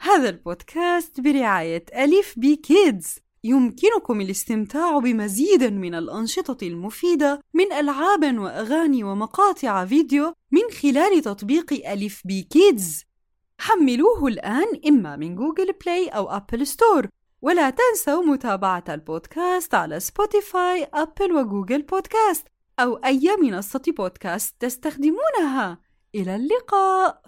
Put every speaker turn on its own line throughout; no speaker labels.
هذا البودكاست برعاية AlifBee Kids يمكنكم الاستمتاع بمزيد من الأنشطة المفيدة من ألعاب وأغاني ومقاطع فيديو من خلال تطبيق AlifBee Kids حملوه الآن إما من Google Play أو App Store ولا تنسوا متابعة البودكاست على سبوتيفاي، أبل وجوجل بودكاست أو أي منصة بودكاست تستخدمونها. إلى اللقاء.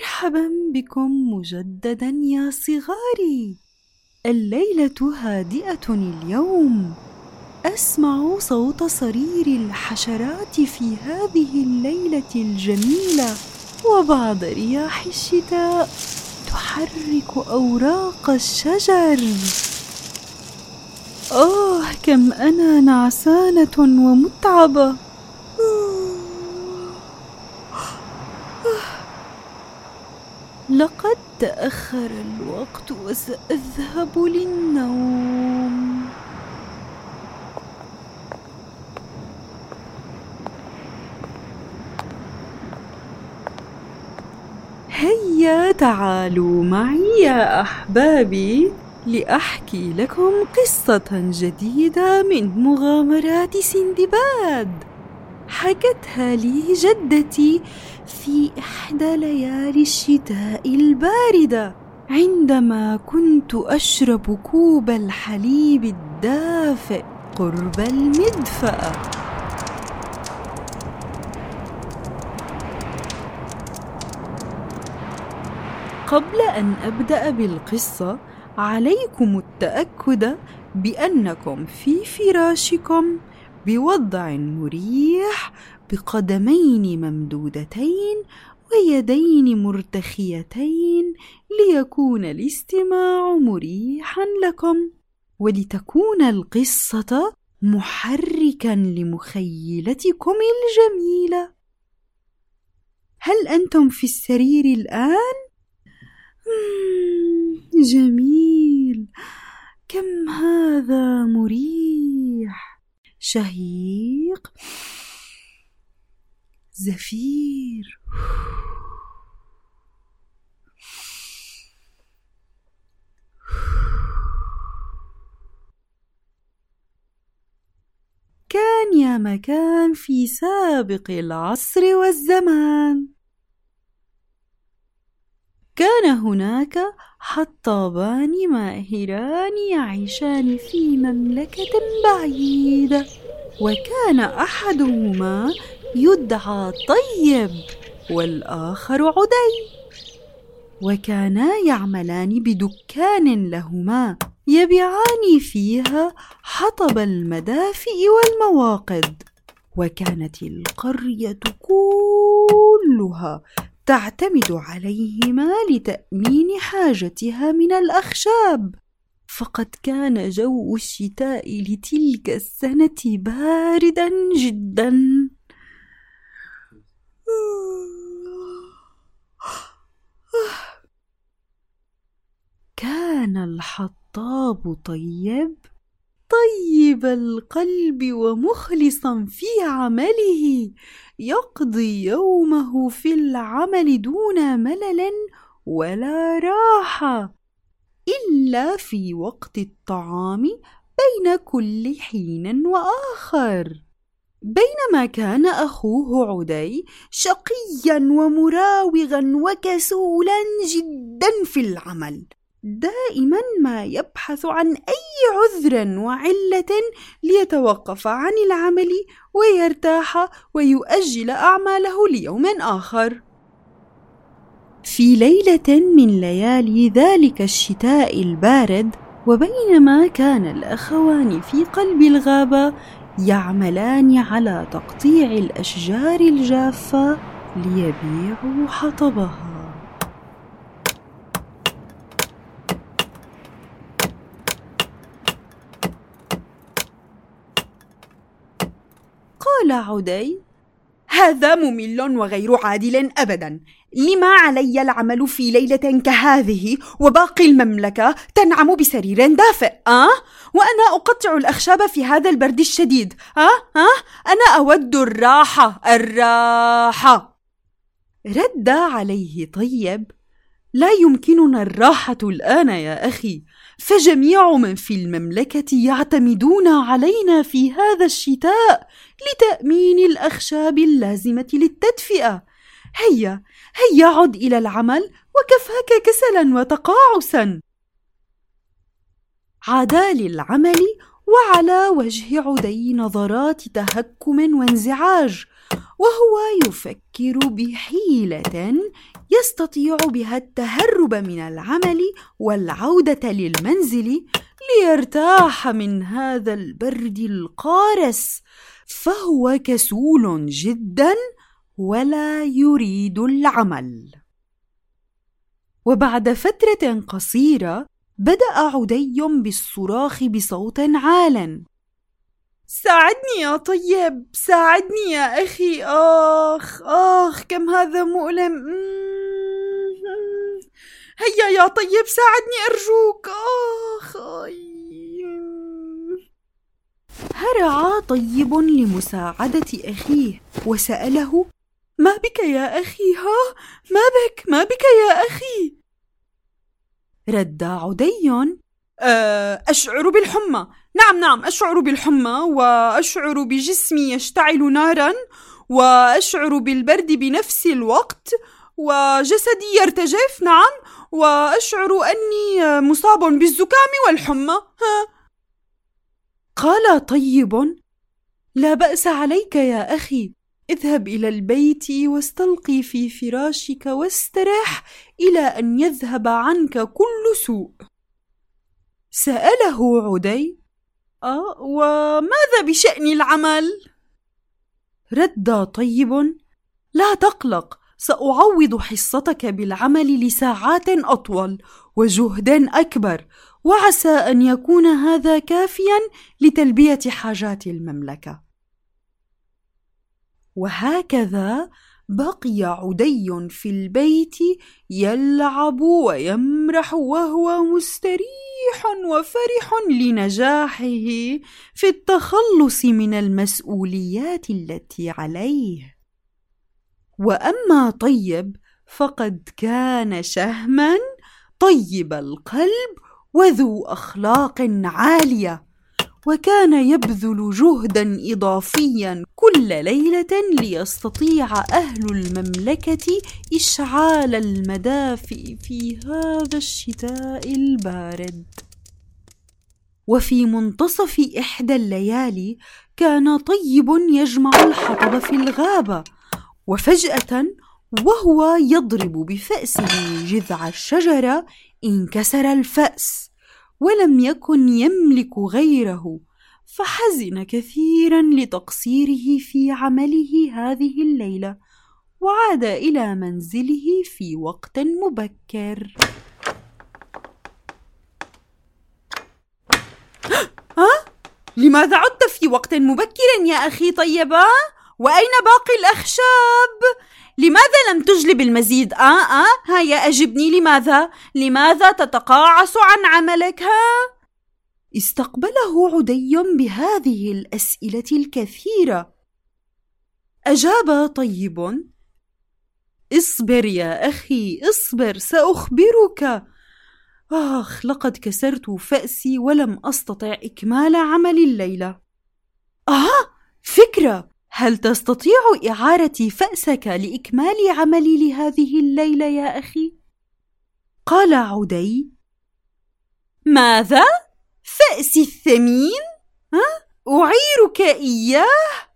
مرحبا بكم مجددا يا صغاري. الليلة هادئة اليوم. أسمع صوت صرير الحشرات في هذه الليلة الجميلة وبعض رياح الشتاء تحرك أوراق الشجر. آه كم أنا نعسانة ومتعبة. تأخر الوقت وسأذهب للنوم. هيا تعالوا معي يا أحبابي لأحكي لكم قصة جديدة من مغامرات سندباد. حكتها لي جدتي في إحدى ليالي الشتاء الباردة. عندما كنت أشرب كوب الحليب الدافئ قرب المدفأة. قبل أن أبدأ بالقصة عليكم التأكد بأنكم في فراشكم. بوضع مريح بقدمين ممدودتين ويدين مرتخيتين ليكون الاستماع مريحا لكم ولتكون القصة محركا لمخيلتكم الجميلة. هل أنتم في السرير الآن؟ جميل. كم هذا مريح؟ شهيق. زفير. كان يا مكان في سابق العصر والزمان. كان هناك حطابان ماهران يعيشان في مملكة بعيدة وكان أحدهما يدعى طيب والآخر عدي وكانا يعملان بدكان لهما يبيعان فيها حطب المدافئ والمواقد وكانت القرية كلها تعتمد عليهما لتأمين حاجتها من الأخشاب. فقد كان جو الشتاء لتلك السنة باردا جدا. كان الحطاب طيب. طيب القلب ومخلصا في عمله يقضي يومه في العمل دون ملل ولا راحة إلا في وقت الطعام بين كل حين وآخر. بينما كان أخوه عدي شقيا ومراوغا وكسولا جدا في العمل. دائما ما يبحث عن أي عذر وعلة ليتوقف عن العمل ويرتاح ويؤجل أعماله ليوم آخر. في ليلة من ليالي ذلك الشتاء البارد وبينما كان الأخوان في قلب الغابة يعملان على تقطيع الأشجار الجافة ليبيعوا حطبها. قال عدي
هذا ممل وغير عادل ابدا لما علي العمل في ليلة كهذه وباقي المملكة تنعم بسرير دافئ أه؟ وأنا أقطع الأخشاب في هذا البرد الشديد أه؟ أه؟ أنا أود الراحة الراحة
رد عليه طيب لا يمكننا الراحة الآن يا أخي فجميع من في المملكة يعتمدون علينا في هذا الشتاء لتأمين الأخشاب اللازمة للتدفئة. هيا هيا عد إلى العمل وكفاك كسلا وتقاعسا. عادا للعمل وعلى وجه عدي نظرات تهكم وانزعاج. وهو يفكر بحيلة يستطيع بها التهرب من العمل والعودة للمنزل ليرتاح من هذا البرد القارس فهو كسول جدا ولا يريد العمل. وبعد فترة قصيرة بدأ عدي بالصراخ بصوت عال.
ساعدني يا طيب ساعدني يا أخي. آخ آخ كم هذا مؤلم. هيا يا طيب ساعدني أرجوك. آخ
هرع طيب لمساعدة أخيه وسأله ما بك يا أخي؟ ها؟ ما بك؟ ما بك يا أخي؟ رد عدي
أشعر بالحمى. نعم نعم أشعر بالحمى وأشعر بجسمي يشتعل نارا وأشعر بالبرد بنفس الوقت وجسدي يرتجف نعم وأشعر أني مصاب بالزكام والحمى. ها.
قال طيب لا بأس عليك يا أخي اذهب إلى البيت واستلقي في فراشك واسترح إلى أن يذهب عنك كل سوء. سأله عدي
أه وماذا بشأن العمل؟
رد طيب لا تقلق سأعوض حصتك بالعمل لساعات أطول وجهد أكبر وعسى أن يكون هذا كافيا لتلبية حاجات المملكة وهكذا بقي عدي في البيت يلعب ويمرح وهو مستريح وفرح لنجاحه في التخلص من المسؤوليات التي عليه. وأما طيب فقد كان شهما طيب القلب وذو أخلاق عالية. وكان يبذل جهدا اضافيا كل ليلة ليستطيع أهل المملكة إشعال المدافئ في هذا الشتاء البارد. وفي منتصف إحدى الليالي كان طيب يجمع الحطب في الغابة وفجأة وهو يضرب بفأسه جذع الشجرة انكسر الفأس. ولم يكن يملك غيره فحزن كثيرا لتقصيره في عمله هذه الليلة وعاد إلى منزله في وقت مبكر.
ها؟ لماذا عدت في وقت مبكر يا أخي طيبة؟ وأين باقي الأخشاب؟ لماذا لم تجلب المزيد؟ آه آه. هيا أجبني لماذا؟ لماذا تتقاعس عن عملك؟ ها؟
استقبله عدي بهذه الأسئلة الكثيرة. أجاب طيب. اصبر يا أخي اصبر سأخبرك. آخ لقد كسرت فأسي ولم أستطع إكمال عمل الليلة. آه فكرة. هل تستطيع إعارتي فأسك لإكمال عملي لهذه الليلة يا أخي؟ قال عدي:
ماذا؟ فأسي الثمين؟ ها؟ أعيرك إياه؟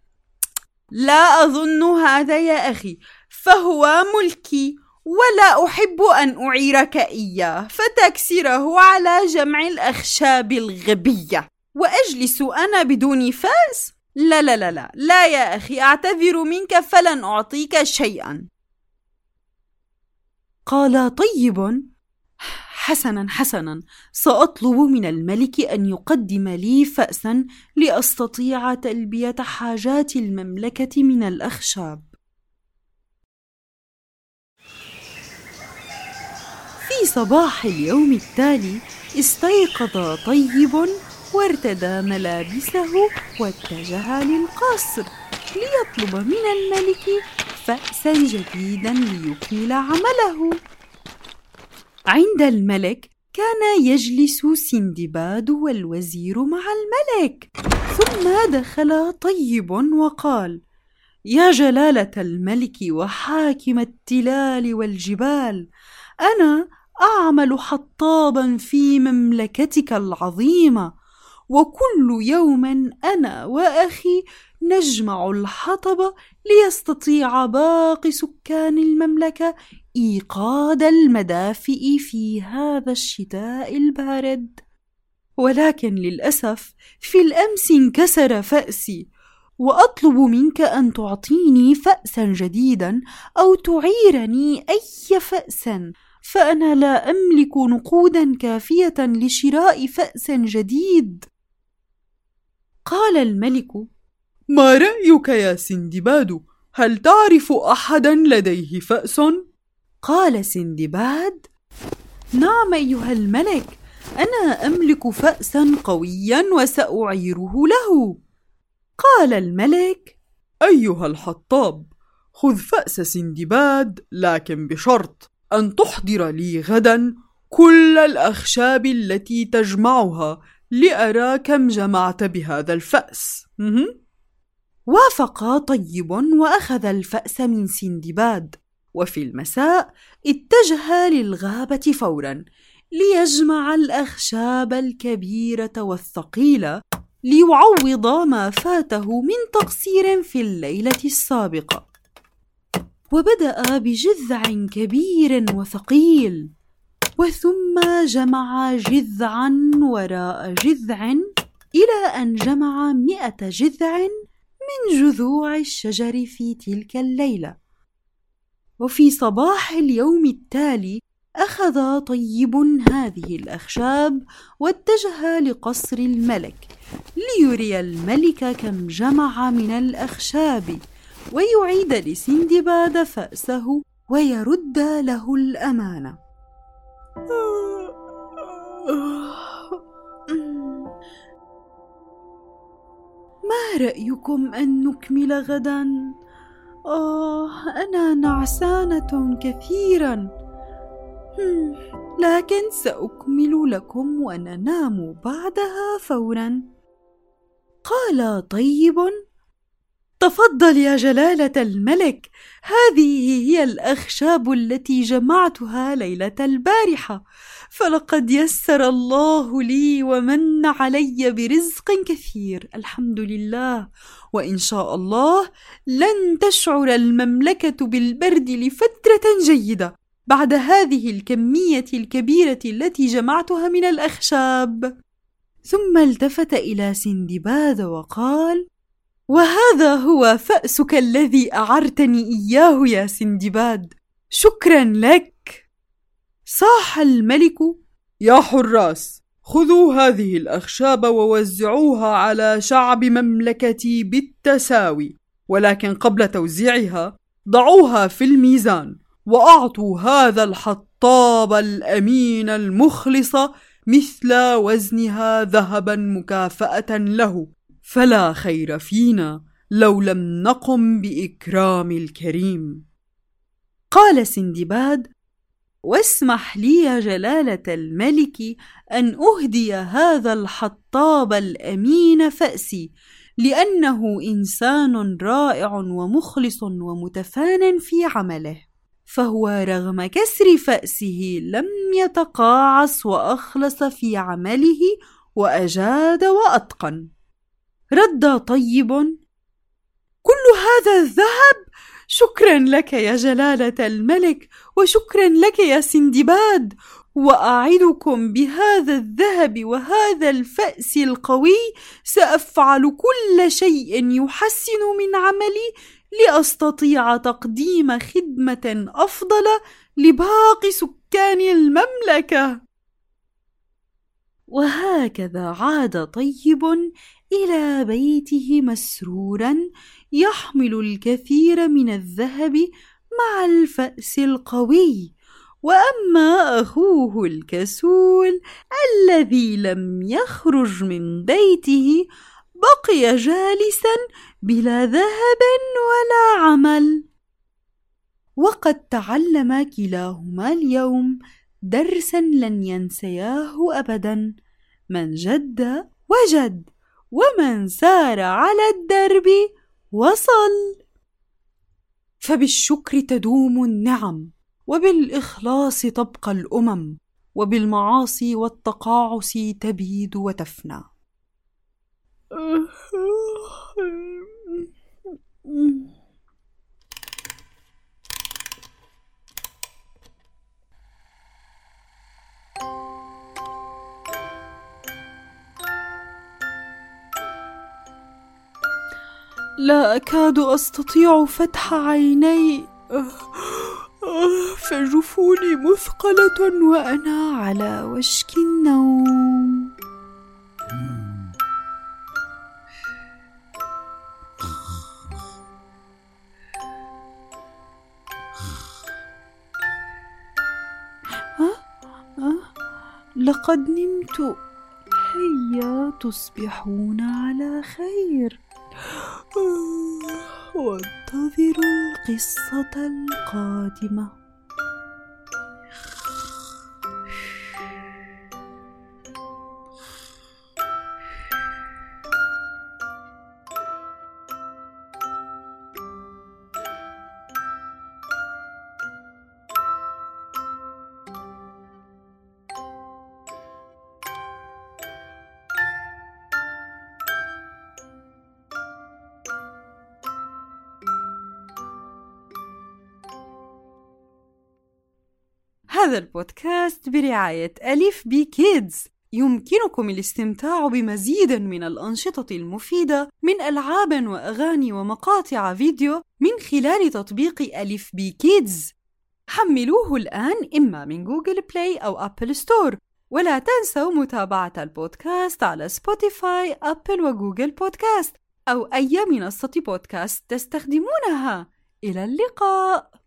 لا أظن هذا يا أخي، فهو ملكي، ولا أحب أن أعيرك إياه، فتكسره على جمع الأخشاب الغبية، وأجلس أنا بدون فأس؟ لا لا لا لا. لا يا أخي أعتذر منك فلن أعطيك شيئا.
قال طيب. حسنا حسنا. سأطلب من الملك أن يقدم لي فاسا لأستطيع تلبية حاجات المملكة من الأخشاب. في صباح اليوم التالي استيقظ طيب وارتدى ملابسه واتجه للقصر ليطلب من الملك فأسا جديدا ليكمل عمله. عند الملك كان يجلس سندباد والوزير مع الملك ثم دخل طيب وقال يا جلالة الملك وحاكم التلال والجبال أنا أعمل حطابا في مملكتك العظيمة وكل يوم أنا وأخي نجمع الحطب ليستطيع باقي سكان المملكة إيقاد المدافئ في هذا الشتاء البارد. ولكن للأسف في الأمس انكسر فأسي وأطلب منك أن تعطيني فاسا جديدا أو تعيرني أي فأس فأنا لا أملك نقودا كافية لشراء فأس جديد. قال الملك
ما رأيك يا سندباد؟ هل تعرف أحدا لديه فأس؟
قال سندباد نعم أيها الملك أنا أملك فأسا قويا وسأعيره له. قال الملك
أيها الحطاب خذ فأس سندباد لكن بشرط أن تحضر لي غدا كل الأخشاب التي تجمعها لأرى كم جمعت بهذا الفأس.
وافق طيب وأخذ الفأس من سندباد. وفي المساء اتجه للغابة فورا ليجمع الأخشاب الكبيرة والثقيلة ليعوض ما فاته من تقصير في الليلة السابقة. وبدأ بجذع كبير وثقيل. وثم جمع جذعا وراء جذع إلى أن جمع مئة جذع من جذوع الشجر في تلك الليلة. وفي صباح اليوم التالي أخذ طيب هذه الأخشاب واتجه لقصر الملك ليري الملك كم جمع من الأخشاب ويعيد لسندباد فأسه ويرد له الأمانة. ما رأيكم أن نكمل غدا؟ آه أنا نعسانة كثيرا. لكن سأكمل لكم وننام بعدها فورا. قال طيب. تفضل يا جلالة الملك. هذه هي الأخشاب التي جمعتها ليلة البارحة. فلقد يسر الله لي ومن علي برزق كثير. الحمد لله. وإن شاء الله لن تشعر المملكة بالبرد لفترة جيدة. بعد هذه الكمية الكبيرة التي جمعتها من الأخشاب. ثم التفت إلى سندباد وقال وهذا هو فأسك الذي أعرتني إياه يا سندباد. شكرا لك. صاح الملك.
يا حراس خذوا هذه الأخشاب ووزعوها على شعب مملكتي بالتساوي ولكن قبل توزيعها ضعوها في الميزان وأعطوا هذا الحطاب الأمين المخلص مثل وزنها ذهبا مكافأة له. فلا خير فينا لو لم نقم بإكرام الكريم.
قال سندباد واسمح لي يا جلالة الملك أن أهدي هذا الحطاب الأمين فأسي لأنه إنسان رائع ومخلص ومتفان في عمله. فهو رغم كسر فأسه لم يتقاعس وأخلص في عمله وأجاد وأتقن. رد طيب. كل هذا الذهب؟ شكرا لك يا جلالة الملك وشكرا لك يا سندباد. وأعدكم بهذا الذهب وهذا الفأس القوي سأفعل كل شيء يحسن من عملي لأستطيع تقديم خدمة أفضل لباقي سكان المملكة. وهكذا عاد طيب إلى بيته مسرورا يحمل الكثير من الذهب مع الفأس القوي. وأما أخوه الكسول الذي لم يخرج من بيته بقي جالسا بلا ذهب ولا عمل. وقد تعلم كلاهما اليوم درسا لن ينسياه أبدا. من جد وجد. ومن سار على الدرب وصل. فبالشكر تدوم النعم وبالإخلاص تبقى الأمم وبالمعاصي والتقاعس تبيد وتفنى. لا أكاد أستطيع فتح عيني. فجفوني مثقلة وأنا على وشك النوم. لقد نمت. هيا تصبحون على خير. وانتظروا القصة القادمة. هذا البودكاست برعاية AlifBee Kids. يمكنكم الاستمتاع بمزيد من الأنشطة المفيدة من ألعاب وأغاني ومقاطع فيديو من خلال تطبيق AlifBee Kids. حملوه الآن إما من Google Play أو App Store. ولا تنسوا متابعة البودكاست على سبوتيفاي، أبل وجوجل بودكاست أو أي منصة بودكاست تستخدمونها. إلى اللقاء.